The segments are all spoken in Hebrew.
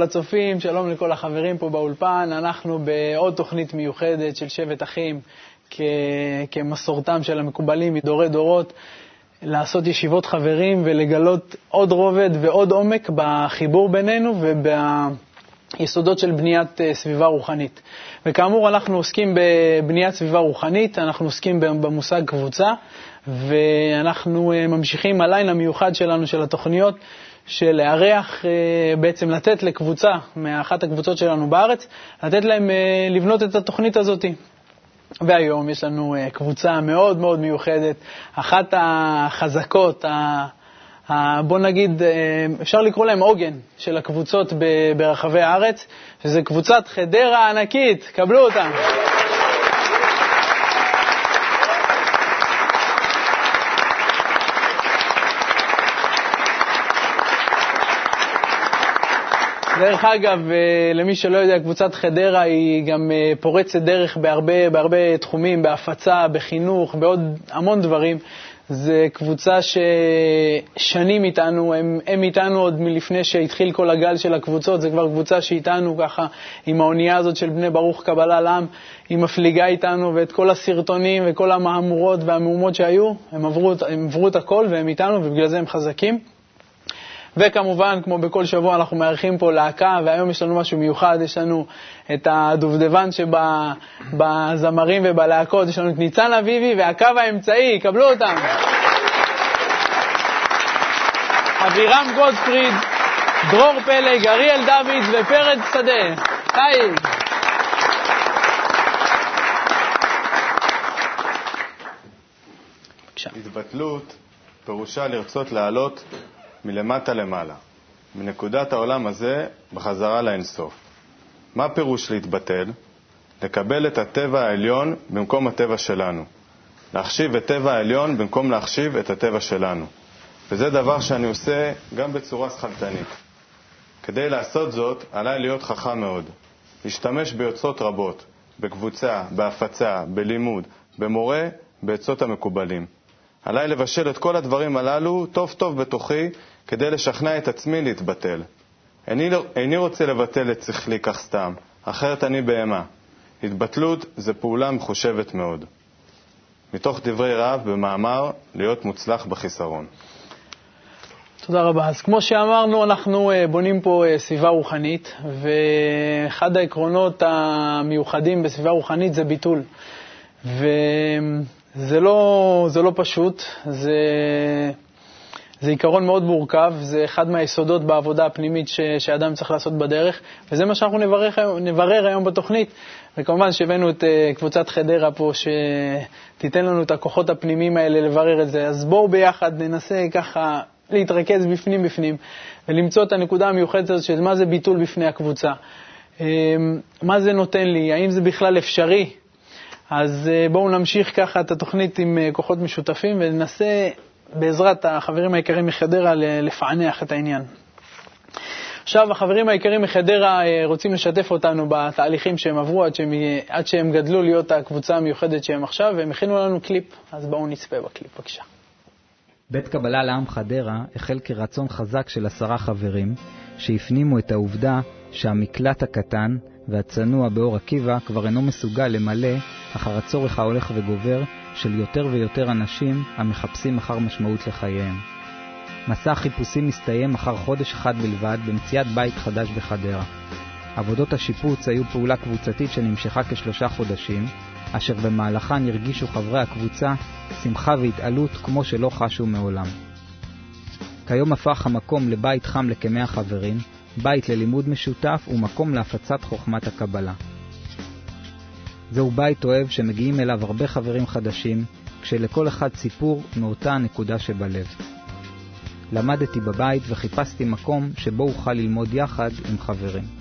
לכל הצופים, שלום לכל החברים פה באולפן. אנחנו בעוד תוכנית מיוחדת של שבט אחים, כ- כמסורתם של המקובלים מדורי דורות, לעשות ישיבות חברים ולגלות עוד רובד ועוד עומק בחיבור בינינו וביסודות של בניית אה, סביבה רוחנית. וכאמור, אנחנו עוסקים בבניית סביבה רוחנית, אנחנו עוסקים במושג קבוצה, ואנחנו אה, ממשיכים הליין המיוחד שלנו של התוכניות. של לארח, אה, בעצם לתת לקבוצה, מאחת הקבוצות שלנו בארץ, לתת להם אה, לבנות את התוכנית הזאת. והיום יש לנו אה, קבוצה מאוד מאוד מיוחדת, אחת החזקות, בוא נגיד, אפשר לקרוא להם עוגן של הקבוצות ברחבי הארץ, שזה קבוצת חדרה הענקית, קבלו אותם. דרך אגב, אה, למי שלא יודע, קבוצת חדרה היא גם אה, פורצת דרך בהרבה, בהרבה תחומים, בהפצה, בחינוך, בעוד המון דברים. זו קבוצה ששנים איתנו, הם, הם איתנו עוד מלפני שהתחיל כל הגל של הקבוצות, זו כבר קבוצה שאיתנו ככה, עם האונייה הזאת של בני ברוך קבלה לעם, היא מפליגה איתנו, ואת כל הסרטונים וכל המהמורות והמהומות שהיו, הם עברו, הם עברו את הכל והם איתנו, ובגלל זה הם חזקים. וכמובן, כמו בכל שבוע, אנחנו מארחים פה להקה, והיום יש לנו משהו מיוחד, יש לנו את הדובדבן שבזמרים ובלהקות, יש לנו את ניצן אביבי והקו האמצעי, קבלו אותם. אבירם גודפריד, דרור פלג, אריאל דוד ופרד שדה. היי. התבטלות פירושה לרצות לעלות מלמטה למעלה, מנקודת העולם הזה בחזרה לאינסוף. מה פירוש להתבטל? לקבל את הטבע העליון במקום הטבע שלנו. להחשיב את טבע העליון במקום להחשיב את הטבע שלנו. וזה דבר שאני עושה גם בצורה שכלתנית. כדי לעשות זאת, עליי להיות חכם מאוד. להשתמש ביוצרות רבות, בקבוצה, בהפצה, בלימוד, במורה, בעצות המקובלים. עליי לבשל את כל הדברים הללו טוב טוב בתוכי, כדי לשכנע את עצמי להתבטל. איני, לא- איני רוצה לבטל את שכלי כך סתם, אחרת אני בהמה. התבטלות זה פעולה מחושבת מאוד. מתוך דברי רב במאמר להיות מוצלח בחיסרון. תודה רבה. אז כמו שאמרנו, אנחנו אה, בונים פה אה, סביבה רוחנית, ואחד העקרונות המיוחדים בסביבה רוחנית זה ביטול. וזה לא, זה לא פשוט, זה זה עיקרון מאוד מורכב, זה אחד מהיסודות בעבודה הפנימית ש, שאדם צריך לעשות בדרך, וזה מה שאנחנו נברר, נברר היום בתוכנית. וכמובן שהבאנו את uh, קבוצת חדרה פה, שתיתן לנו את הכוחות הפנימיים האלה לברר את זה. אז בואו ביחד ננסה ככה להתרכז בפנים בפנים, ולמצוא את הנקודה המיוחדת הזאת של מה זה ביטול בפני הקבוצה. Um, מה זה נותן לי? האם זה בכלל אפשרי? אז uh, בואו נמשיך ככה את התוכנית עם uh, כוחות משותפים וננסה בעזרת החברים היקרים מחדרה לפענח את העניין. עכשיו, החברים היקרים מחדרה אה, רוצים לשתף אותנו בתהליכים שהם עברו עד שהם, עד שהם גדלו להיות הקבוצה המיוחדת שהם עכשיו, והם הכינו לנו קליפ, אז בואו נצפה בקליפ, בבקשה. בית קבלה לעם חדרה החל כרצון חזק של עשרה חברים, שהפנימו את העובדה שהמקלט הקטן והצנוע באור עקיבא כבר אינו מסוגל למלא אחר הצורך ההולך וגובר של יותר ויותר אנשים המחפשים אחר משמעות לחייהם. מסע החיפושים מסתיים אחר חודש אחד בלבד במציאת בית חדש בחדרה. עבודות השיפוץ היו פעולה קבוצתית שנמשכה כשלושה חודשים, אשר במהלכן הרגישו חברי הקבוצה שמחה והתעלות כמו שלא חשו מעולם. כיום הפך המקום לבית חם לכמאה חברים, בית ללימוד משותף ומקום להפצת חוכמת הקבלה. זהו בית אוהב שמגיעים אליו הרבה חברים חדשים, כשלכל אחד סיפור מאותה הנקודה שבלב. למדתי בבית וחיפשתי מקום שבו אוכל ללמוד יחד עם חברים.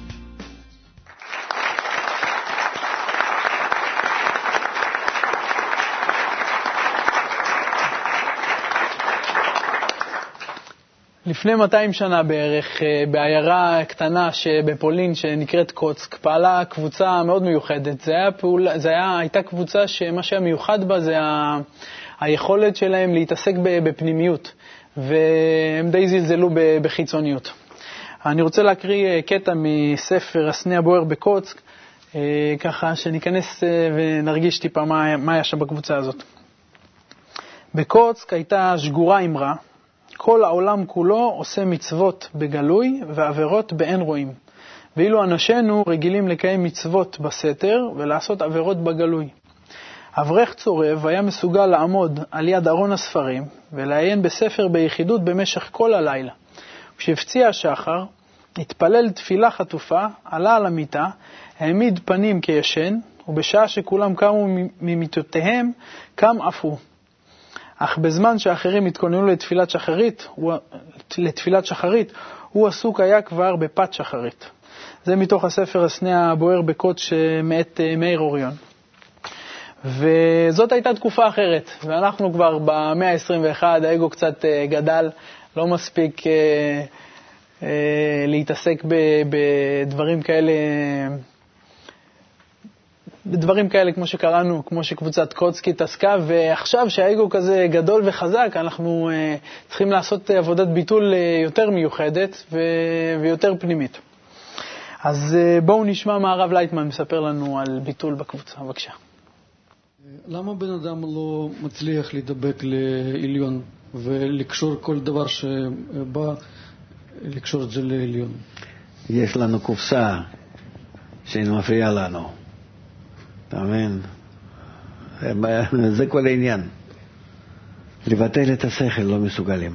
לפני 200 שנה בערך, אה, בעיירה קטנה שבפולין שנקראת קוצק, פעלה קבוצה מאוד מיוחדת. זה היה פעול, זה היה, הייתה קבוצה שמה שהיה מיוחד בה זה ה, היכולת שלהם להתעסק בפנימיות, והם די זלזלו בחיצוניות. אני רוצה להקריא קטע מספר הסנה הבוער בקוצק, ככה שניכנס ונרגיש טיפה מה היה שם בקבוצה הזאת. בקוצק הייתה שגורה אמרה, כל העולם כולו עושה מצוות בגלוי ועבירות באין רואים. ואילו אנשינו רגילים לקיים מצוות בסתר ולעשות עבירות בגלוי. אברך צורב היה מסוגל לעמוד על יד ארון הספרים ולעיין בספר ביחידות במשך כל הלילה. כשהפציע השחר, התפלל תפילה חטופה, עלה על המיטה, העמיד פנים כישן, ובשעה שכולם קמו ממיטותיהם, קם אף הוא. אך בזמן שאחרים התכוננו לתפילת שחרית, הוא, לתפילת שחרית, הוא עסוק היה כבר בפת שחרית. זה מתוך הספר הסנה הבוער בקודש מאת אה, מאיר אוריון. וזאת הייתה תקופה אחרת, ואנחנו כבר במאה ה-21, האגו קצת אה, גדל, לא מספיק אה, להתעסק בדברים כאלה בדברים כאלה, כמו שקראנו, כמו שקבוצת קוצקי התעסקה, ועכשיו שהאגו כזה גדול וחזק, אנחנו uh, צריכים לעשות עבודת ביטול uh, יותר מיוחדת ו- ויותר פנימית. אז uh, בואו נשמע מה הרב לייטמן מספר לנו על ביטול בקבוצה. בבקשה. למה בן אדם לא מצליח להידבק לעליון ולקשור כל דבר שבא, לקשור את זה לעליון? יש לנו קופסה שמפריעה לנו. אתה מבין? זה כל העניין. לבטל את השכל לא מסוגלים.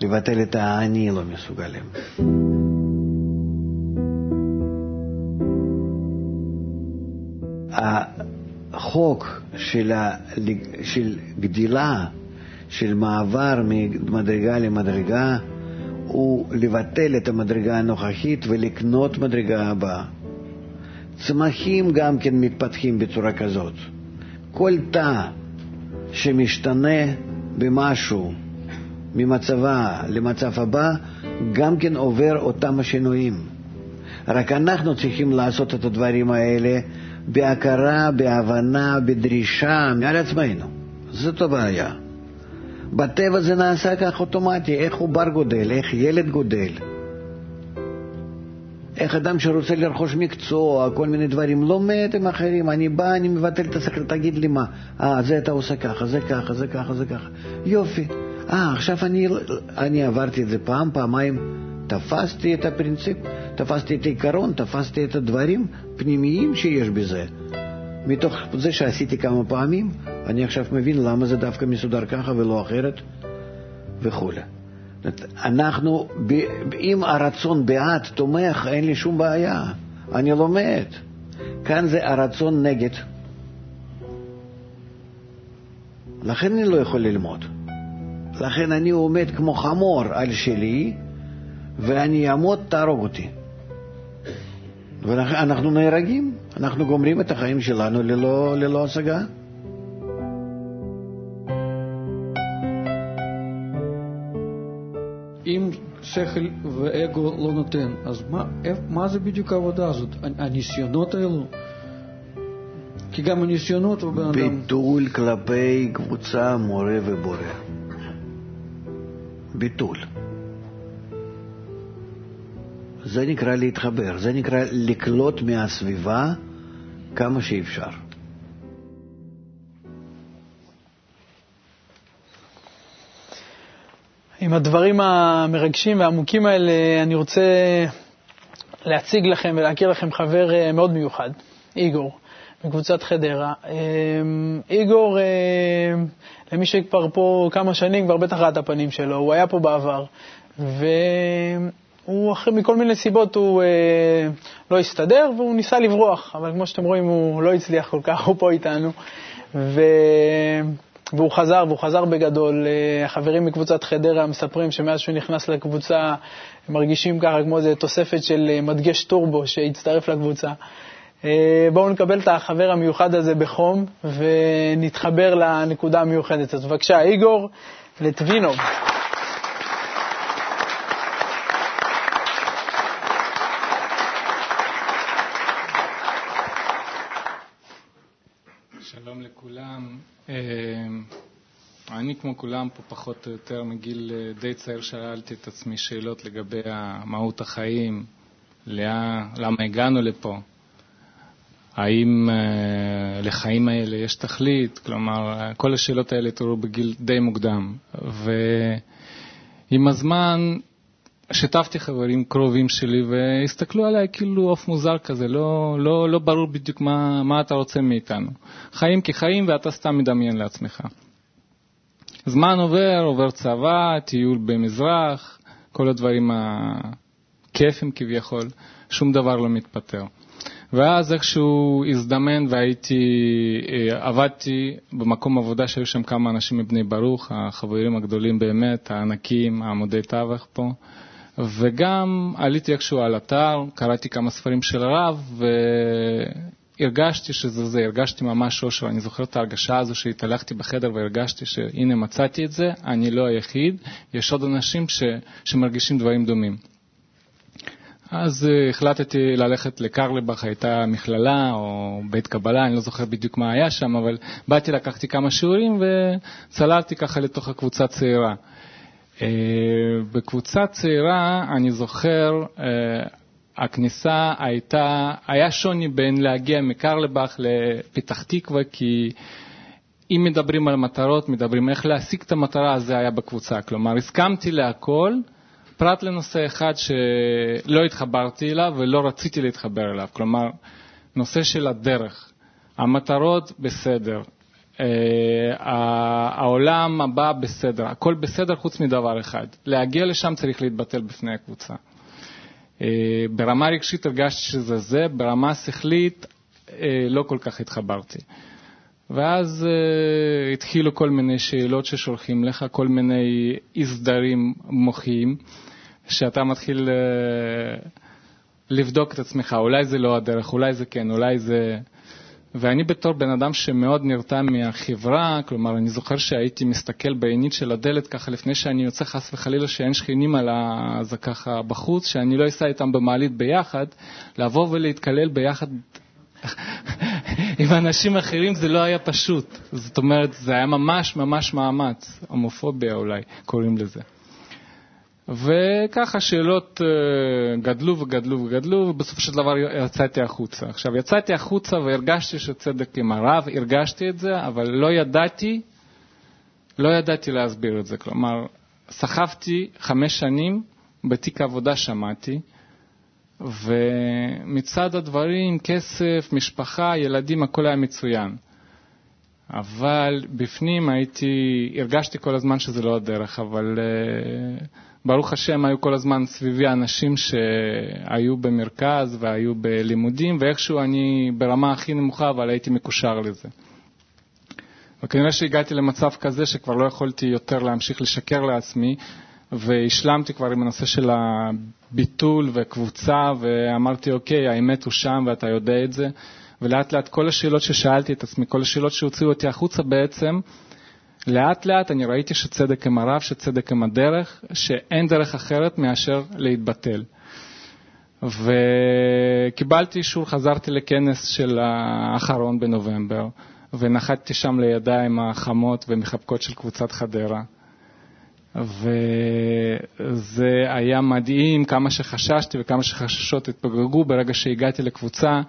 לבטל את האני לא מסוגלים. החוק של, ה, של גדילה, של מעבר ממדרגה למדרגה, הוא לבטל את המדרגה הנוכחית ולקנות מדרגה הבאה. צמחים גם כן מתפתחים בצורה כזאת. כל תא שמשתנה במשהו ממצבה למצב הבא, גם כן עובר אותם השינויים. רק אנחנו צריכים לעשות את הדברים האלה בהכרה, בהבנה, בדרישה מעל עצמנו. זאת הבעיה. בטבע זה נעשה כך אוטומטי, איך עובר גודל, איך ילד גודל. איך אדם שרוצה לרכוש מקצוע, כל מיני דברים, לומד עם אחרים, אני בא, אני מבטל את השכל, תגיד לי מה, אה, זה אתה עושה ככה, זה ככה, זה ככה, זה ככה. יופי. אה, עכשיו אני, אני עברתי את זה פעם, פעמיים, תפסתי את הפרינציפ, תפסתי את העיקרון, תפסתי את הדברים פנימיים שיש בזה. מתוך זה שעשיתי כמה פעמים, אני עכשיו מבין למה זה דווקא מסודר ככה ולא אחרת, וכולי. אנחנו, אם הרצון בעד תומך, אין לי שום בעיה, אני לומד. כאן זה הרצון נגד. לכן אני לא יכול ללמוד. לכן אני עומד כמו חמור על שלי, ואני אעמוד, תהרוג אותי. ואנחנו נהרגים, אנחנו גומרים את החיים שלנו ללא, ללא השגה. שכל ואגו לא נותן, אז מה, מה זה בדיוק העבודה הזאת? הניסיונות האלו? כי גם הניסיונות הוא בן אדם... ביטול כלפי קבוצה מורה ובורא. ביטול. זה נקרא להתחבר, זה נקרא לקלוט מהסביבה כמה שאפשר. עם הדברים המרגשים והעמוקים האלה, אני רוצה להציג לכם ולהכיר לכם חבר אה, מאוד מיוחד, איגור, מקבוצת חדרה. אה, איגור, אה, למי שכבר פה כמה שנים, כבר בטח ראה את הפנים שלו, הוא היה פה בעבר, והוא, אחרי, מכל מיני סיבות, הוא לא הסתדר והוא ניסה לברוח, אבל כמו שאתם רואים, הוא לא הצליח כל כך, הוא פה איתנו. ו... והוא חזר, והוא חזר בגדול. אה, החברים מקבוצת חדרה מספרים שמאז שהוא נכנס לקבוצה, הם מרגישים ככה כמו איזו תוספת של אה, מדגש טורבו שהצטרף לקבוצה. אה, בואו נקבל את החבר המיוחד הזה בחום ונתחבר לנקודה המיוחדת הזאת. בבקשה, איגור לטבינוב. שלום לכולם. אני, כמו כולם פה, פחות או יותר מגיל אה, די צעיר, שאלתי את עצמי שאלות לגבי מהות החיים, למה הגענו לפה, האם uh, לחיים האלה יש תכלית, כלומר, כל השאלות האלה התעוררו בגיל די מוקדם. ועם הזמן שיתפתי חברים קרובים שלי והסתכלו עליי כאילו עוף מוזר כזה, לא, לא, לא ברור בדיוק מה, מה אתה רוצה מאיתנו. חיים כחיים ואתה סתם מדמיין לעצמך. זמן עובר, עובר צבא, טיול במזרח, כל הדברים הכיפים כביכול, שום דבר לא מתפטר. ואז איכשהו הזדמן והייתי, אה, עבדתי במקום עבודה שהיו שם כמה אנשים מבני ברוך, החברים הגדולים באמת, הענקים, העמודי תווך פה. וגם עליתי איכשהו על אתר, קראתי כמה ספרים של הרב, והרגשתי שזה זה, הרגשתי ממש אושר. אני זוכר את ההרגשה הזו שהתהלכתי בחדר והרגשתי שהנה מצאתי את זה, אני לא היחיד, יש עוד אנשים ש, שמרגישים דברים דומים. אז uh, החלטתי ללכת לקרלבך, הייתה מכללה או בית קבלה, אני לא זוכר בדיוק מה היה שם, אבל באתי, לקחתי כמה שיעורים וצללתי ככה לתוך הקבוצה הצעירה. Uh, בקבוצה צעירה, אני זוכר, uh, הכניסה הייתה, היה שוני בין להגיע מקרלבך לפתח תקווה, כי אם מדברים על מטרות, מדברים איך להשיג את המטרה, אז זה היה בקבוצה. כלומר, הסכמתי להכל, פרט לנושא אחד שלא התחברתי אליו ולא רציתי להתחבר אליו, כלומר, נושא של הדרך. המטרות בסדר, אה, העולם הבא בסדר, הכל בסדר חוץ מדבר אחד. להגיע לשם צריך להתבטל בפני הקבוצה. אה, ברמה רגשית הרגשתי שזה זה, ברמה שכלית אה, לא כל כך התחברתי. ואז uh, התחילו כל מיני שאלות ששולחים לך, כל מיני אי סדרים מוחיים. שאתה מתחיל לבדוק את עצמך, אולי זה לא הדרך, אולי זה כן, אולי זה... ואני בתור בן אדם שמאוד נרתע מהחברה, כלומר, אני זוכר שהייתי מסתכל בעינית של הדלת ככה לפני שאני יוצא חס וחלילה שאין שכנים על זה ככה בחוץ, שאני לא אסע איתם במעלית ביחד, לבוא ולהתקלל ביחד עם אנשים אחרים זה לא היה פשוט. זאת אומרת, זה היה ממש ממש מאמץ, הומופוביה אולי קוראים לזה. וככה שאלות אה, גדלו וגדלו וגדלו, ובסופו של דבר יצאתי החוצה. עכשיו, יצאתי החוצה והרגשתי שצדק עם הרב, הרגשתי את זה, אבל לא ידעתי, לא ידעתי להסביר את זה. כלומר, סחבתי חמש שנים, בתיק העבודה שמעתי, ומצד הדברים, כסף, משפחה, ילדים, הכל היה מצוין. אבל בפנים הייתי, הרגשתי כל הזמן שזה לא הדרך, אבל... Uh, ברוך השם, היו כל הזמן סביבי אנשים שהיו במרכז והיו בלימודים, ואיכשהו אני ברמה הכי נמוכה, אבל הייתי מקושר לזה. וכנראה שהגעתי למצב כזה שכבר לא יכולתי יותר להמשיך לשקר לעצמי, והשלמתי כבר עם הנושא של הביטול וקבוצה, ואמרתי, אוקיי, האמת הוא שם ואתה יודע את זה. ולאט לאט כל השאלות ששאלתי את עצמי, כל השאלות שהוציאו אותי החוצה בעצם, לאט לאט אני ראיתי שצדק עם הרב, שצדק עם הדרך, שאין דרך אחרת מאשר להתבטל. וקיבלתי אישור, חזרתי לכנס של האחרון בנובמבר, ונחתתי שם לידיים החמות ומחבקות של קבוצת חדרה. וזה היה מדהים כמה שחששתי וכמה שחששות התפוגגו ברגע שהגעתי לקבוצה,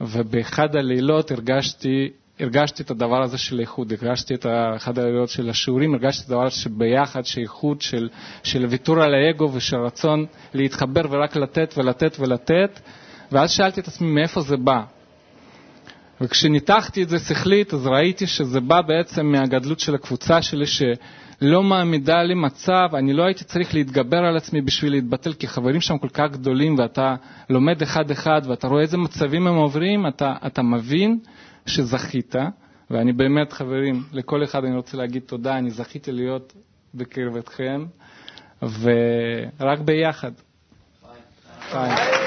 ובאחד הלילות הרגשתי הרגשתי את הדבר הזה של איחוד, הרגשתי את אחד העלויות של השיעורים, הרגשתי את הדבר שביחד, של איחוד, של, של ויתור על האגו ושל רצון להתחבר ורק לתת ולתת ולתת, ואז שאלתי את עצמי מאיפה זה בא. וכשניתחתי את זה שכלית, אז ראיתי שזה בא בעצם מהגדלות של הקבוצה שלי, שלא מעמידה לי מצב, אני לא הייתי צריך להתגבר על עצמי בשביל להתבטל, כי חברים שם כל כך גדולים, ואתה לומד אחד-אחד, ואתה רואה איזה מצבים הם עוברים, אתה, אתה מבין שזכית, ואני באמת, חברים, לכל אחד אני רוצה להגיד תודה, אני זכיתי להיות בקרבתכם, ורק ביחד. ביי. שיש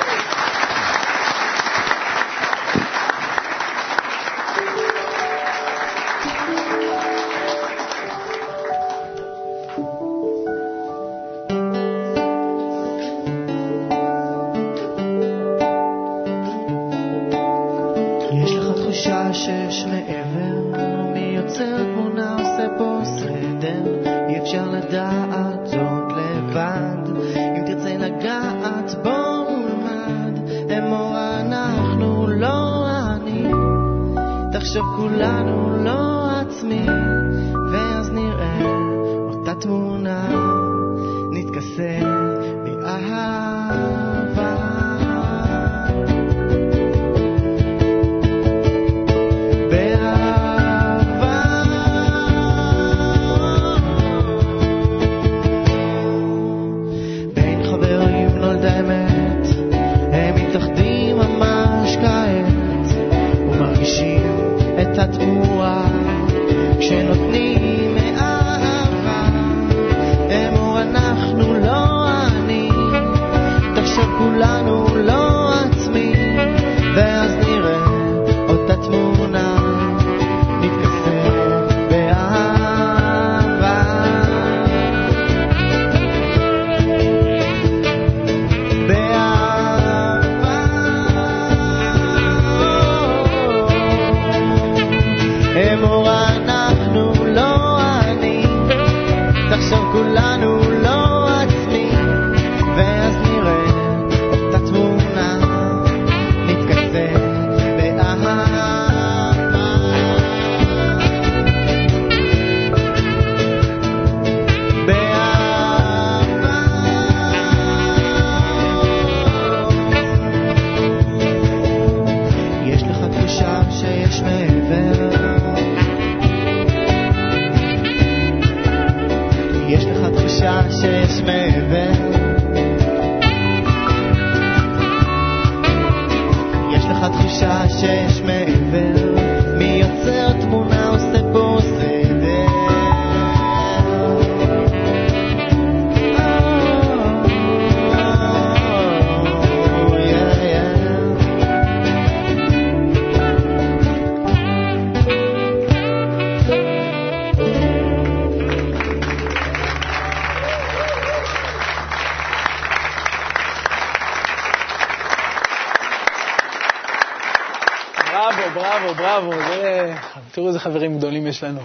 תראו איזה חברים גדולים יש לנו.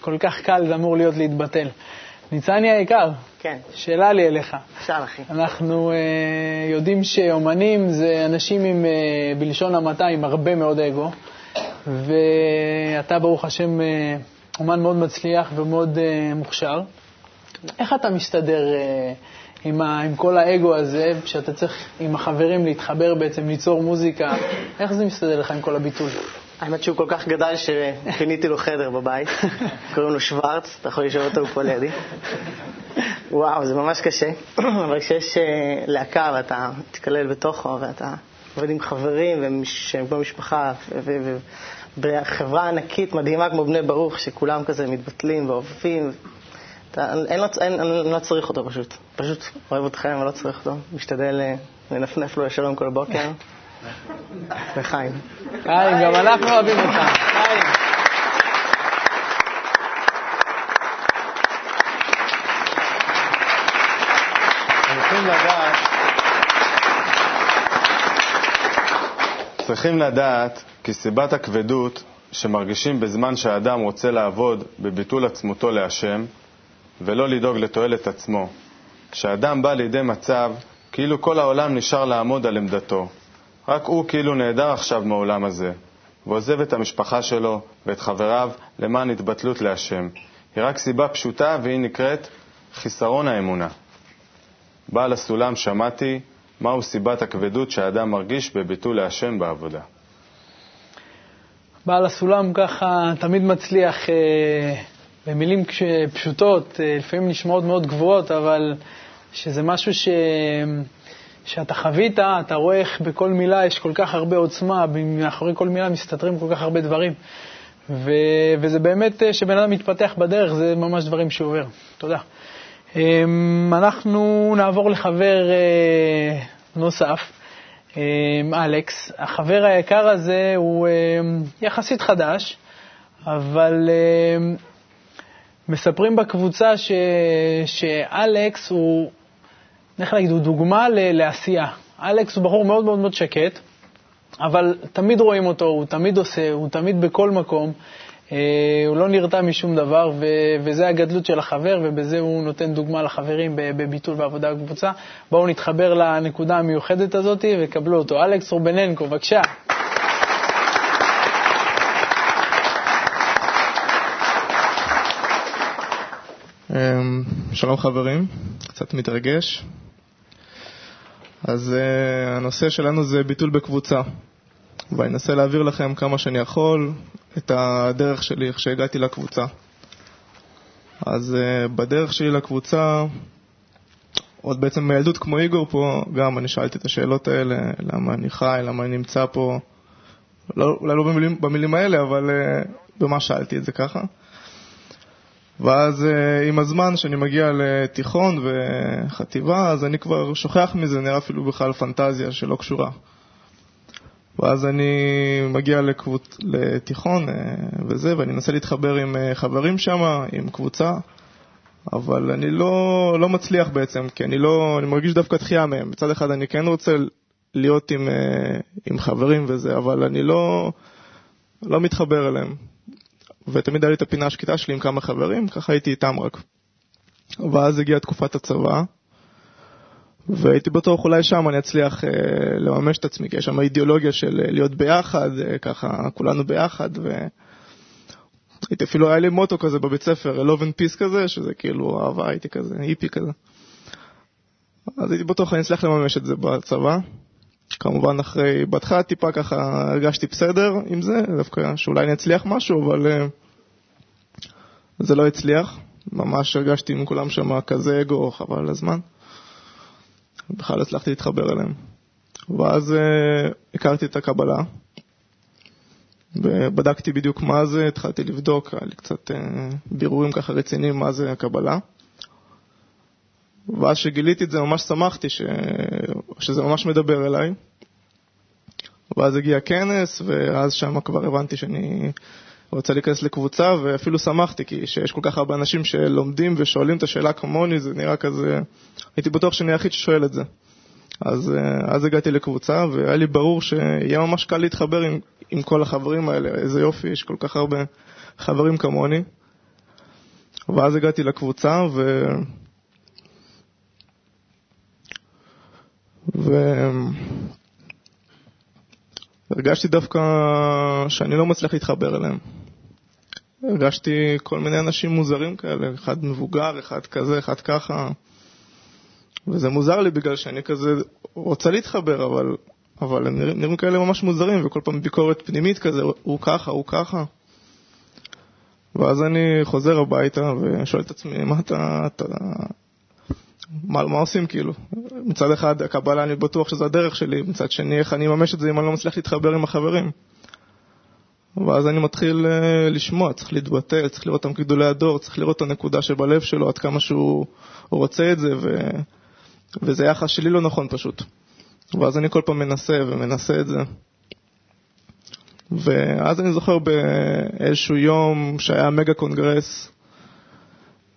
כל כך קל זה אמור להיות להתבטל. ניצני היקר, כן, שאלה לי אליך. אפשר אחי. אנחנו אה, יודעים שאומנים זה אנשים עם, אה, בלשון המעטה, עם הרבה מאוד אגו, ואתה, ברוך השם, אה, אומן מאוד מצליח ומאוד אה, מוכשר. איך אתה מסתדר אה, עם, ה, עם כל האגו הזה, שאתה צריך עם החברים להתחבר בעצם, ליצור מוזיקה? איך זה מסתדר לך עם כל הביטוי? האמת שהוא כל כך גדל שפיניתי לו חדר בבית, קוראים לו שוורץ, אתה יכול לשאול אותו, הוא פה לידי. וואו, זה ממש קשה, אבל כשיש אה, להקה ואתה מתקלל בתוכו ואתה עובד עם חברים שהם כמו משפחה, ובחברה ענקית מדהימה כמו בני ברוך, שכולם כזה מתבטלים ואוהבים, אתה, אין, לו- אין, אני לא צריך אותו פשוט, פשוט אוהב אתכם, אני לא צריך אותו, משתדל אה, לנפנף לו לשלום כל בוקר. לחיים. חיים, גם אנחנו אוהבים אותך. חיים. צריכים לדעת, צריכים לדעת כי סיבת הכבדות שמרגישים בזמן שהאדם רוצה לעבוד בביטול עצמותו להשם ולא לדאוג לתועלת עצמו, כשאדם בא לידי מצב כאילו כל העולם נשאר לעמוד על עמדתו, רק הוא כאילו נעדר עכשיו מהעולם הזה, ועוזב את המשפחה שלו ואת חבריו למען התבטלות להשם. היא רק סיבה פשוטה והיא נקראת חיסרון האמונה. בעל הסולם שמעתי מהו סיבת הכבדות שהאדם מרגיש בביטול להשם בעבודה. בעל הסולם ככה תמיד מצליח אה, במילים פשוטות, אה, לפעמים נשמעות מאוד גבוהות, אבל שזה משהו ש... שאתה חווית, אתה רואה איך בכל מילה יש כל כך הרבה עוצמה, מאחורי כל מילה מסתתרים כל כך הרבה דברים. ו... וזה באמת, אה, שבן אדם מתפתח בדרך, זה ממש דברים שהוא עובר. תודה. אמ, אנחנו נעבור לחבר אה, נוסף, אמ, אלכס. החבר היקר הזה הוא אמ, יחסית חדש, אבל מספרים בקבוצה ש, שאלכס הוא, איך להגיד, הוא דוגמה ל- לעשייה. אלכס הוא בחור מאוד מאוד מאוד שקט, אבל תמיד רואים אותו, הוא תמיד עושה, הוא תמיד בכל מקום. אה, הוא לא נרתע משום דבר, וזה הגדלות של החבר, ובזה הוא נותן דוגמה לחברים בביטול ועבודה בקבוצה. בואו נתחבר לנקודה המיוחדת הזאת וקבלו אותו. אלכס רובננקו, בבקשה. שלום חברים, קצת מתרגש. אז uh, הנושא שלנו זה ביטול בקבוצה, ואני אנסה להעביר לכם כמה שאני יכול את הדרך שלי, איך שהגעתי לקבוצה. אז uh, בדרך שלי לקבוצה, עוד בעצם מילדות כמו איגור פה, גם אני שאלתי את השאלות האלה, למה אני חי, למה אני נמצא פה, לא, אולי לא במילים, במילים האלה, אבל uh, במה שאלתי את זה ככה. ואז uh, עם הזמן, כשאני מגיע לתיכון וחטיבה, אז אני כבר שוכח מזה, נראה אפילו בכלל פנטזיה שלא קשורה. ואז אני מגיע לקבוצ... לתיכון uh, וזה, ואני מנסה להתחבר עם uh, חברים שם, עם קבוצה, אבל אני לא, לא מצליח בעצם, כי אני לא, אני מרגיש דווקא דחייה מהם. מצד אחד אני כן רוצה להיות עם, עם חברים וזה, אבל אני לא, לא מתחבר אליהם. ותמיד היה לי את הפינה השקטה שלי עם כמה חברים, ככה הייתי איתם רק. ואז הגיעה תקופת הצבא, והייתי בטוח אולי שם אני אצליח אה, לממש את עצמי, כי יש שם אידיאולוגיה של אה, להיות ביחד, אה, ככה כולנו ביחד, והייתי אפילו, היה לי מוטו כזה בבית ספר, love and peace כזה, שזה כאילו אהבה, הייתי כזה, היפי כזה. אז הייתי בטוח אני אצליח לממש את זה בצבא. כמובן אחרי, בהתחלה טיפה ככה הרגשתי בסדר עם זה, דווקא שאולי אני אצליח משהו, אבל uh, זה לא הצליח. ממש הרגשתי עם כולם שם כזה אגו, חבל על הזמן. בכלל הצלחתי להתחבר אליהם. ואז uh, הכרתי את הקבלה, ובדקתי בדיוק מה זה, התחלתי לבדוק, היה לי קצת uh, בירורים ככה רציניים מה זה הקבלה. ואז שגיליתי את זה ממש שמחתי ש... שזה ממש מדבר אליי. ואז הגיע כנס, ואז שם כבר הבנתי שאני רוצה להיכנס לקבוצה, ואפילו שמחתי, כי שיש כל כך הרבה אנשים שלומדים ושואלים את השאלה כמוני, זה נראה כזה... הייתי בטוח שאני היחיד ששואל את זה. אז, אז הגעתי לקבוצה, והיה לי ברור שיהיה ממש קל להתחבר עם, עם כל החברים האלה, איזה יופי, יש כל כך הרבה חברים כמוני. ואז הגעתי לקבוצה, ו... והרגשתי דווקא שאני לא מצליח להתחבר אליהם. הרגשתי כל מיני אנשים מוזרים כאלה, אחד מבוגר, אחד כזה, אחד ככה. וזה מוזר לי בגלל שאני כזה רוצה להתחבר, אבל, אבל הם נראים, נראים כאלה ממש מוזרים, וכל פעם ביקורת פנימית כזה, הוא ככה, הוא ככה. ואז אני חוזר הביתה ושואל את עצמי, מה אתה, אתה, מה, מה עושים כאילו? מצד אחד, הקבלה, אני בטוח שזו הדרך שלי, מצד שני, איך אני אממש את זה אם אני לא מצליח להתחבר עם החברים? ואז אני מתחיל uh, לשמוע, צריך להתבטא, צריך לראות אותם כגדולי הדור, צריך לראות את הנקודה שבלב שלו, עד כמה שהוא רוצה את זה, ו... וזה יחס שלי לא נכון פשוט. ואז אני כל פעם מנסה ומנסה את זה. ואז אני זוכר באיזשהו יום שהיה מגה קונגרס,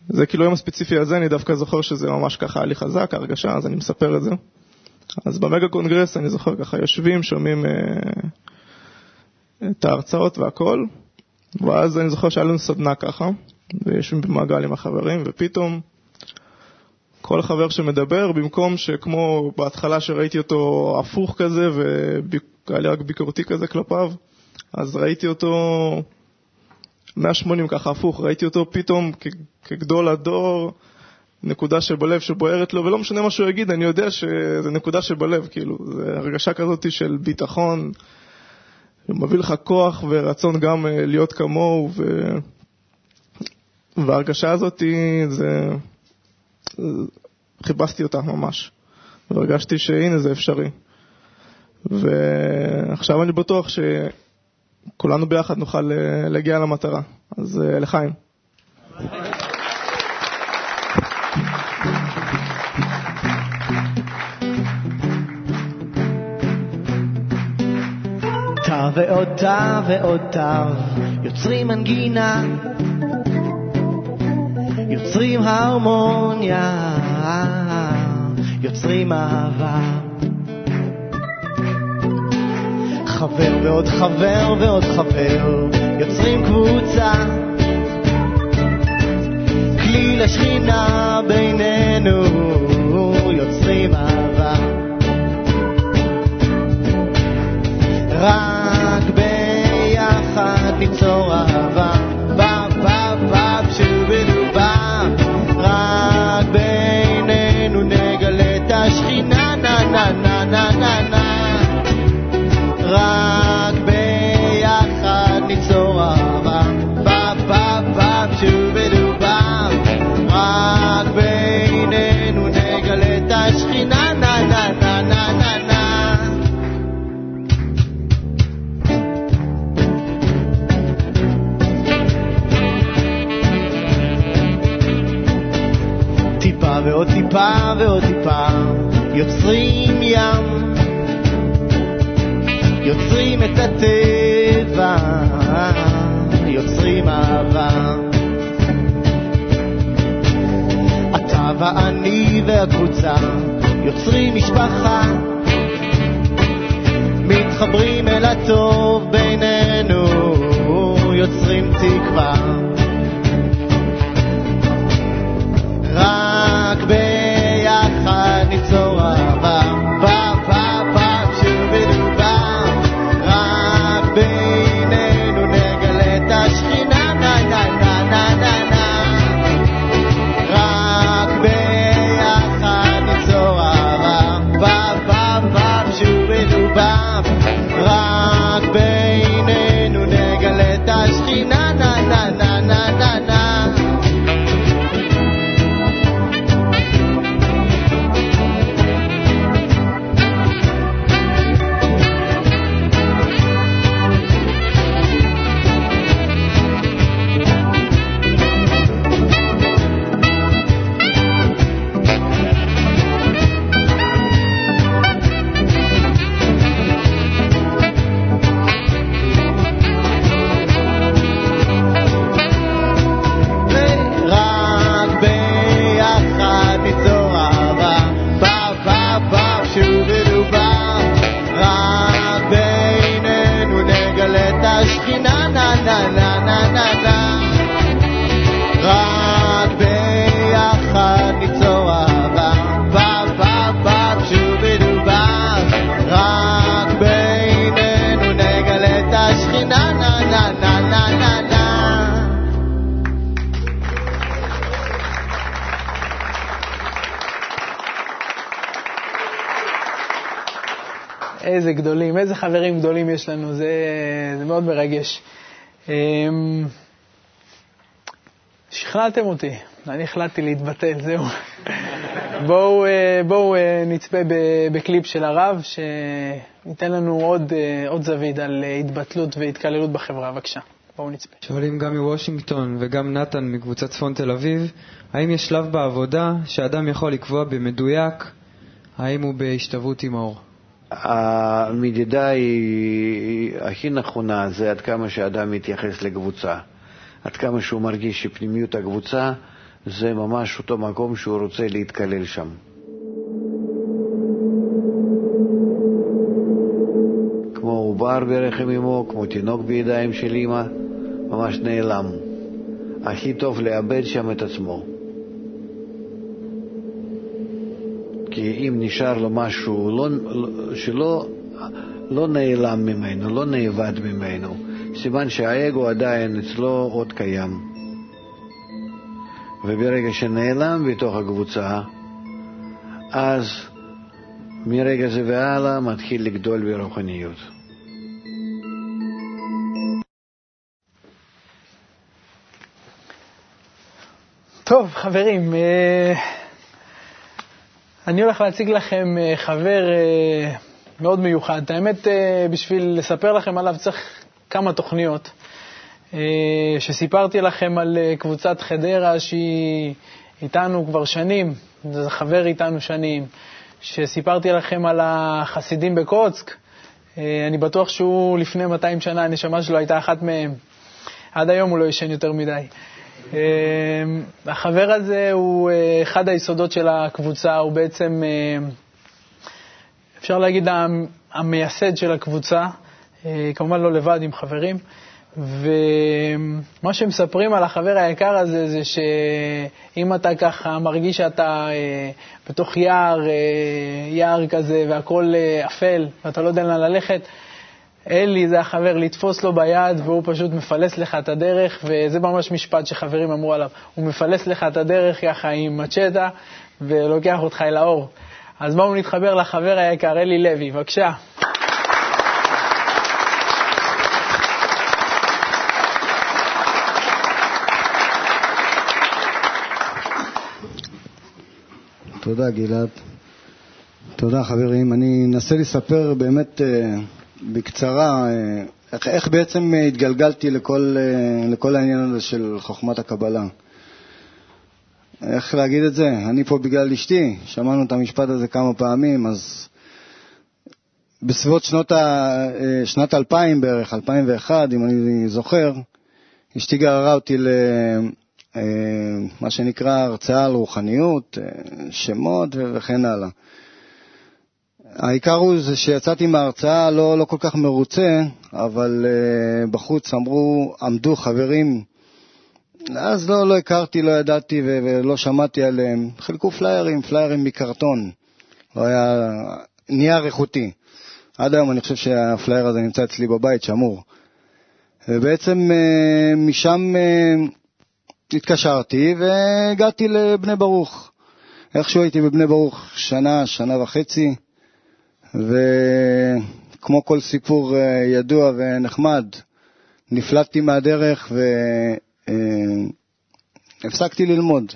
זה כאילו היום הספציפי הזה, אני דווקא זוכר שזה ממש ככה היה לי חזק, ההרגשה, אז אני מספר את זה. אז במגה קונגרס אני זוכר ככה יושבים, שומעים אה, את ההרצאות והכל, ואז אני זוכר שהיה לנו סדנה ככה, ויושבים במעגל עם החברים, ופתאום כל חבר שמדבר, במקום שכמו בהתחלה שראיתי אותו הפוך כזה, והיה לי רק ביקורתי כזה כלפיו, אז ראיתי אותו 180 ככה הפוך, ראיתי אותו פתאום כגדול הדור, נקודה שבלב שבוערת לו, ולא משנה מה שהוא יגיד, אני יודע שזה נקודה שבלב, כאילו, זה הרגשה כזאת של ביטחון, מביא לך כוח ורצון גם אה, להיות כמוהו, ו... וההרגשה הזאת, זה... חיפשתי אותה ממש, והרגשתי שהנה זה אפשרי. ועכשיו אני בטוח ש... כולנו ביחד נוכל אה, להגיע למטרה. אז אה, לחיים. תו ועוד תו ועוד תו, יוצרים מנגינה, יוצרים הרמוניה, יוצרים אהבה. חבר ועוד חבר ועוד חבר יוצרים קבוצה כלי לשכינה בינינו יוצרים אהבה רק ביחד ניצור חברים גדולים יש לנו, זה, זה מאוד מרגש. אמ, שכנעתם אותי, אני החלטתי להתבטל, זהו. בואו, אה, בואו אה, נצפה בקליפ של הרב, שייתן לנו עוד, אה, עוד זווית על התבטלות והתקללות בחברה. בבקשה, בואו נצפה. שואלים גם מוושינגטון וגם נתן מקבוצת צפון תל אביב, האם יש שלב בעבודה שאדם יכול לקבוע במדויק האם הוא בהשתוות עם האור? המדידה היא הכי נכונה, זה עד כמה שאדם מתייחס לקבוצה. עד כמה שהוא מרגיש שפנימיות הקבוצה זה ממש אותו מקום שהוא רוצה להתקלל שם. כמו עובר ברחם אמו, כמו תינוק בידיים של אמא, ממש נעלם. הכי טוב לאבד שם את עצמו. כי אם נשאר לו משהו לא, שלא לא נעלם ממנו, לא נאבד ממנו, סימן שהאגו עדיין אצלו עוד קיים. וברגע שנעלם בתוך הקבוצה, אז מרגע זה והלאה מתחיל לגדול ברוחניות. טוב, חברים, אה, אני הולך להציג לכם אה, חבר אה, מאוד מיוחד. האמת, אה, בשביל לספר לכם עליו צריך כמה תוכניות. שסיפרתי לכם על קבוצת חדרה שהיא איתנו כבר שנים, זה חבר איתנו שנים. שסיפרתי לכם על החסידים בקוצק, אני בטוח שהוא לפני 200 שנה, הנשמה שלו הייתה אחת מהם. עד היום הוא לא ישן יותר מדי. אה, החבר הזה הוא אה, אחד היסודות של הקבוצה, הוא בעצם, אה, אפשר להגיד, המ- המייסד של הקבוצה. אה, כמובן לא לבד, עם חברים. ומה שמספרים על החבר היקר הזה זה שאם אתה ככה מרגיש שאתה בתוך יער, יער כזה והכל אה, אפל ואתה לא יודע לאן ללכת, אלי זה החבר, לתפוס לו ביד והוא פשוט מפלס לך את הדרך, וזה ממש משפט שחברים אמרו עליו, הוא מפלס לך את הדרך ככה עם מצ'טה ולוקח אותך אל האור. אז בואו נתחבר לחבר היקר אלי לוי, בבקשה. תודה, גלעד. תודה, חברים. אני אנסה לספר באמת אה, בקצרה אה, איך, איך בעצם התגלגלתי לכל, אה, לכל העניין הזה של חוכמת הקבלה. איך להגיד את זה? אני פה בגלל אשתי, שמענו את המשפט הזה כמה פעמים, אז בסביבות שנות ה, שנת 2000 בערך, 2001, אם אני זוכר, אשתי גררה אותי ל... מה שנקרא הרצאה על רוחניות, שמות וכן הלאה. העיקר הוא זה שיצאתי מההרצאה לא, לא כל כך מרוצה, אבל אה, בחוץ אמרו, עמדו חברים, אז לא, לא הכרתי, לא ידעתי ו- ולא שמעתי עליהם, חילקו פליירים, פליירים מקרטון, לא היה נייר איכותי. עד היום אני חושב שהפלייר הזה נמצא אצלי בבית, שמור. ובעצם uh, משם uh, התקשרתי והגעתי לבני ברוך. איכשהו הייתי בבני ברוך שנה, שנה וחצי, וכמו כל סיפור אה, ידוע ונחמד, נפלטתי מהדרך והפסקתי אה, ללמוד.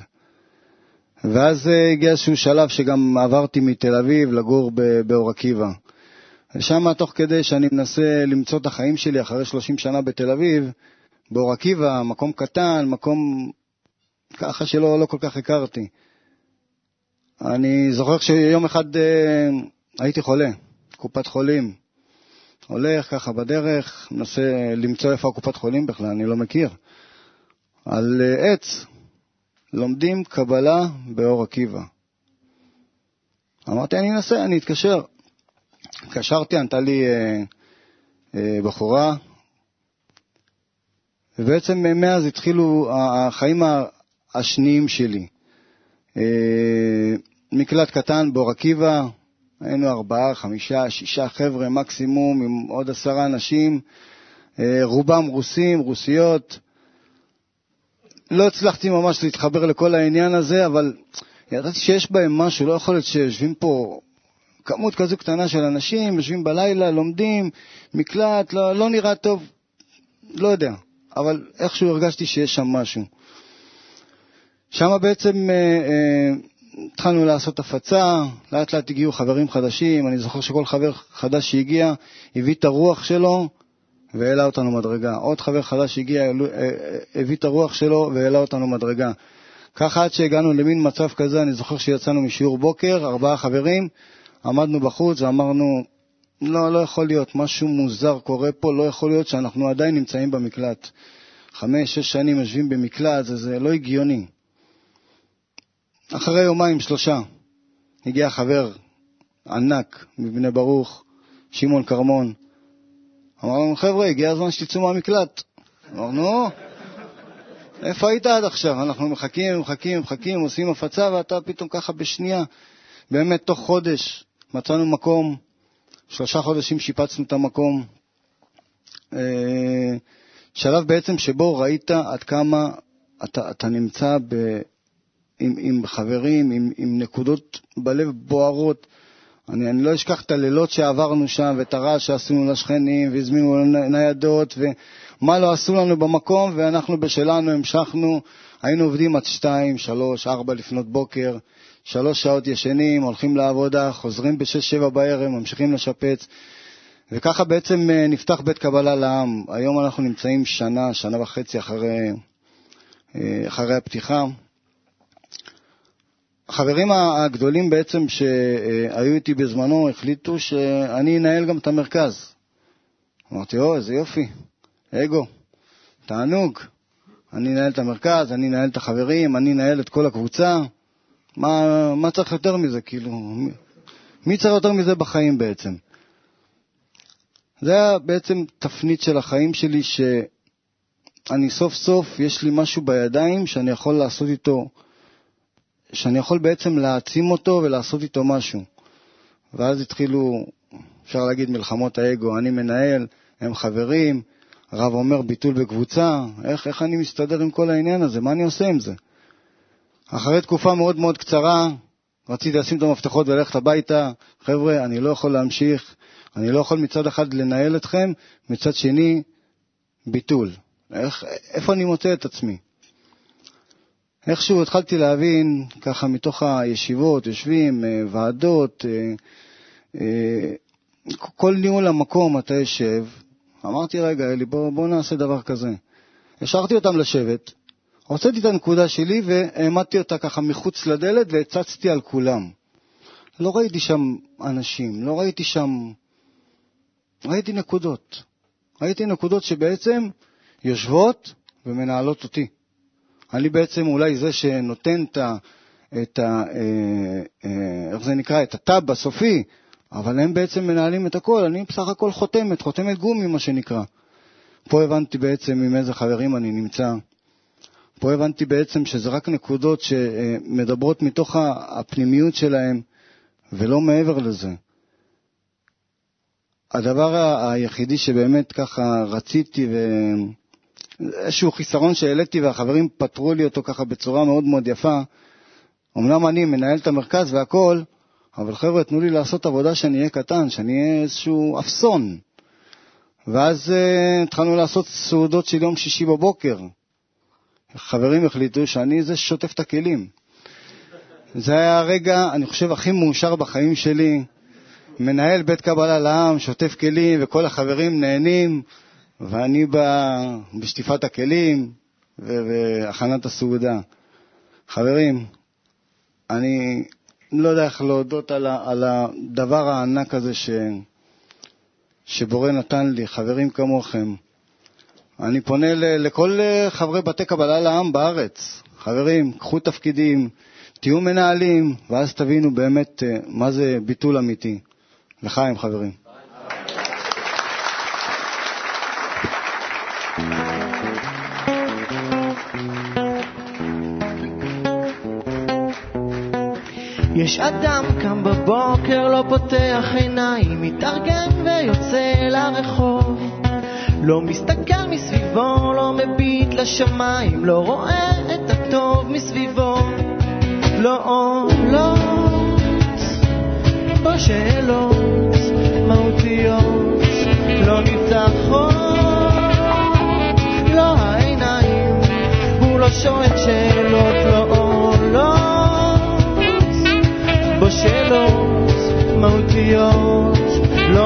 ואז אה, הגיע איזשהו שלב שגם עברתי מתל אביב לגור באור עקיבא. ושם, תוך כדי שאני מנסה למצוא את החיים שלי אחרי 30 שנה בתל אביב, באור עקיבא, מקום קטן, מקום ככה שלא לא כל כך הכרתי. אני זוכר שיום אחד הייתי חולה, קופת חולים. הולך ככה בדרך, מנסה למצוא איפה הקופת חולים בכלל, אני לא מכיר. על אה, עץ, לומדים קבלה באור עקיבא. אמרתי, אני אנסה, אני אתקשר. התקשרתי, ענתה לי אה, אה, בחורה, ובעצם מאז התחילו החיים השניים שלי. אה, מקלט קטן באור עקיבא, היינו ארבעה, חמישה, שישה חבר'ה מקסימום, עם עוד עשרה אנשים, אה, רובם רוסים, רוסיות. לא הצלחתי ממש להתחבר לכל העניין הזה, אבל ידעתי שיש בהם משהו, לא יכול להיות שיושבים פה כמות כזו קטנה של אנשים, יושבים בלילה, לומדים, מקלט, לא, לא נראה טוב, לא יודע, אבל איכשהו הרגשתי שיש שם משהו. שם בעצם אה, אה, התחלנו לעשות הפצה, לאט לאט הגיעו חברים חדשים, אני זוכר שכל חבר חדש שהגיע הביא את הרוח שלו והעלה אותנו מדרגה. עוד חבר חדש שהגיע אה, הביא את הרוח שלו והעלה אותנו מדרגה. ככה עד שהגענו למין מצב כזה, אני זוכר שיצאנו משיעור בוקר, ארבעה חברים, עמדנו בחוץ ואמרנו, לא, לא יכול להיות, משהו מוזר קורה פה, לא יכול להיות שאנחנו עדיין נמצאים במקלט. חמש, שש שנים יושבים במקלט, זה, זה לא הגיוני. אחרי יומיים שלושה הגיע חבר ענק מבני ברוך, שמעון כרמון. אמרנו, חבר'ה, הגיע הזמן שתצאו מהמקלט. אמרנו, איפה היית עד עכשיו? אנחנו מחכים, מחכים, מחכים, עושים הפצה, ואתה פתאום ככה בשנייה. באמת, תוך חודש מצאנו מקום, שלושה חודשים שיפצנו את המקום. אה, שלב בעצם שבו ראית עד כמה אתה, אתה נמצא ב, עם, עם חברים, עם, עם נקודות בלב בוערות. אני, אני לא אשכח את הלילות שעברנו שם ואת הרעש שעשינו לשכנים והזמינו ניידות ומה לא עשו לנו במקום ואנחנו בשלנו המשכנו, היינו עובדים עד שתיים, שלוש, ארבע לפנות בוקר, שלוש שעות ישנים, הולכים לעבודה, חוזרים בשש, שבע בערב, ממשיכים לשפץ וככה בעצם אה, נפתח בית קבלה לעם. היום אנחנו נמצאים שנה, שנה וחצי אחרי, אה, אחרי הפתיחה. החברים הגדולים בעצם שהיו איתי בזמנו החליטו שאני אנהל גם את המרכז. אמרתי, או, איזה יופי, אגו, תענוג. אני אנהל את המרכז, אני אנהל את החברים, אני אנהל את כל הקבוצה. מה, מה צריך יותר מזה, כאילו? מי, מי צריך יותר מזה בחיים בעצם? זה היה בעצם תפנית של החיים שלי, שאני סוף סוף, יש לי משהו בידיים שאני יכול לעשות איתו, שאני יכול בעצם להעצים אותו ולעשות איתו משהו. ואז התחילו, אפשר להגיד, מלחמות האגו. אני מנהל, הם חברים, הרב אומר ביטול בקבוצה, איך, איך אני מסתדר עם כל העניין הזה? מה אני עושה עם זה? אחרי תקופה מאוד מאוד קצרה, רציתי לשים את המפתחות וללכת הביתה. חבר'ה, אני לא יכול להמשיך, אני לא יכול מצד אחד לנהל אתכם, מצד שני, ביטול. איך, איפה אני מוצא את עצמי? איכשהו התחלתי להבין, ככה מתוך הישיבות, יושבים, אה, ועדות, אה, אה, כל ניהול המקום אתה יושב, אמרתי, רגע, אלי, בוא, בוא נעשה דבר כזה. השארתי אותם לשבת, הוצאתי את הנקודה שלי והעמדתי אותה ככה מחוץ לדלת והצצתי על כולם. לא ראיתי שם אנשים, לא ראיתי שם... ראיתי נקודות. ראיתי נקודות שבעצם יושבות ומנהלות אותי. אני בעצם אולי זה שנותן את ה... את ה... אה, אה, איך זה נקרא? את הטאב הסופי, אבל הם בעצם מנהלים את הכל, אני בסך הכל חותמת, חותמת גומי מה שנקרא. פה הבנתי בעצם עם איזה חברים אני נמצא. פה הבנתי בעצם שזה רק נקודות שמדברות מתוך הפנימיות שלהם ולא מעבר לזה. הדבר היחידי שבאמת ככה רציתי ואיזשהו חיסרון שהעליתי והחברים פתרו לי אותו ככה בצורה מאוד מאוד יפה, אמנם אני מנהל את המרכז והכל, אבל חבר'ה, תנו לי לעשות עבודה שאני אהיה קטן, שאני אהיה איזשהו אפסון. ואז uh, התחלנו לעשות סעודות של יום שישי בבוקר. חברים החליטו שאני זה ששוטף את הכלים. זה היה הרגע, אני חושב, הכי מאושר בחיים שלי. מנהל בית קבלה לעם, שוטף כלים, וכל החברים נהנים, ואני בשטיפת הכלים והכנת הסעודה. חברים, אני לא יודע איך להודות על, על הדבר הענק הזה ש, שבורא נתן לי, חברים כמוכם. אני פונה ל, לכל חברי בתי קבלה לעם בארץ. חברים, קחו תפקידים, תהיו מנהלים, ואז תבינו באמת אה, מה זה ביטול אמיתי. לחיים, חברים. יש אדם קם בבוקר, לא פותח עיניים, מתארגן ויוצא לרחוב. לא מסתכל מסביבו, לא מביט לשמיים, לא רואה את הטוב מסביבו. לא עולות בו שאלות מהותיות, לא נפתחות,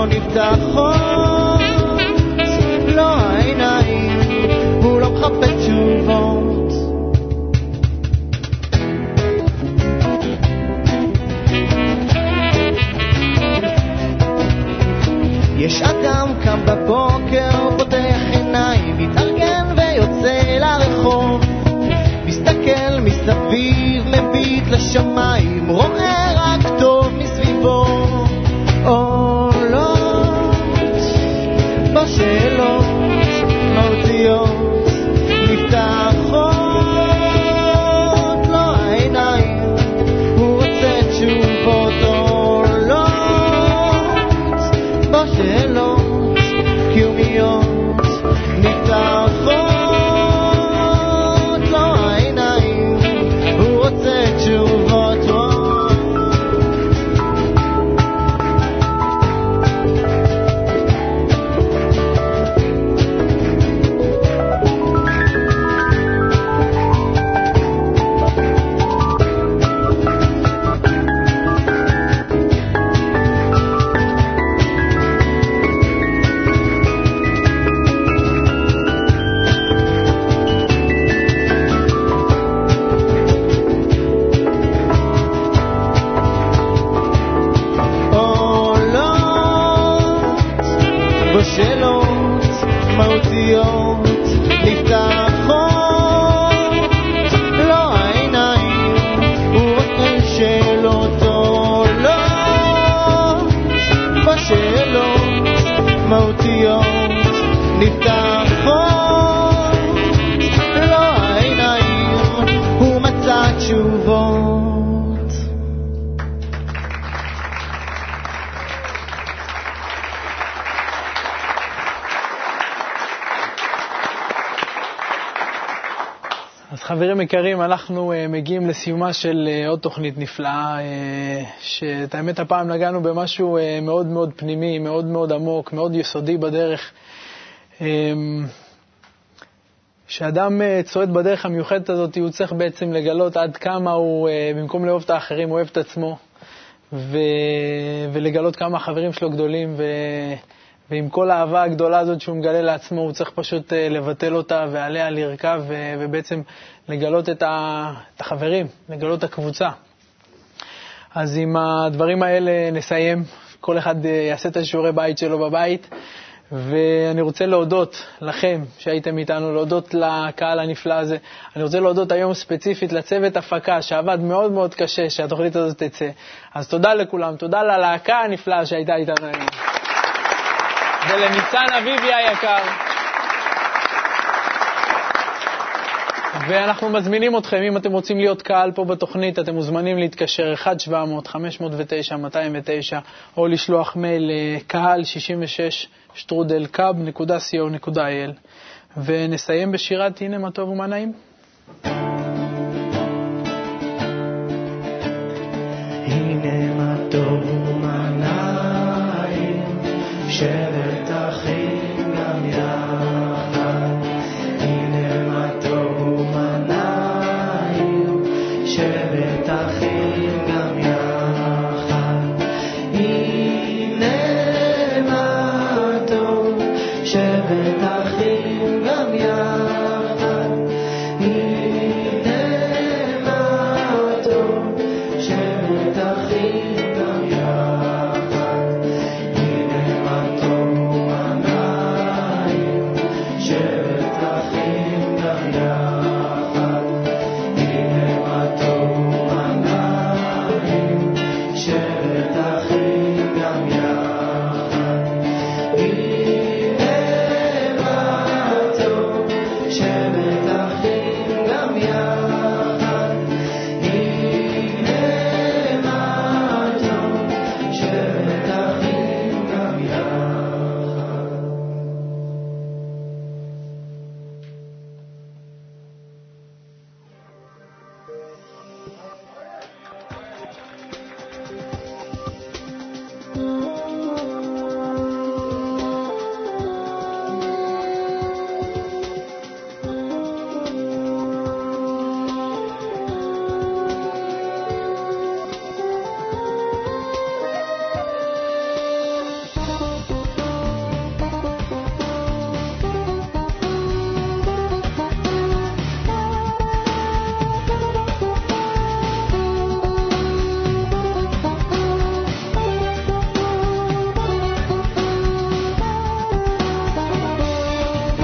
לא נפתחות, יקרים, אנחנו uh, מגיעים לסיומה של uh, עוד תוכנית נפלאה, uh, שאת האמת הפעם נגענו במשהו מאוד מאוד פנימי, מאוד מאוד עמוק, מאוד יסודי בדרך. כשאדם צועד בדרך המיוחדת הזאת, הוא צריך בעצם לגלות עד כמה הוא, במקום לאהוב את האחרים, אוהב את עצמו, ו... ולגלות כמה החברים שלו גדולים, ו... ועם כל האהבה הגדולה הזאת שהוא מגלה לעצמו, הוא צריך פשוט אה, לבטל אותה ועליה לרכב ובעצם לגלות את החברים, לגלות את הקבוצה. אז עם הדברים האלה נסיים, כל אחד אה, יעשה את השיעורי בית שלו בבית, ואני רוצה להודות לכם שהייתם איתנו, להודות לקהל הנפלא הזה. אני רוצה להודות היום ספציפית לצוות הפקה שעבד מאוד מאוד קשה שהתוכנית הזאת תצא. אז תודה לכולם, תודה ללהקה הנפלאה שהייתה איתנו היום. ולניצן אביבי היקר. ואנחנו מזמינים אתכם, אם אתם רוצים להיות קהל פה בתוכנית, אתם מוזמנים להתקשר 1-700-509-209, או לשלוח מייל לקהל 66 שטרודלקאב.co.il. ונסיים בשירת הנה מה טוב ומה נעים. הנה מה טוב name.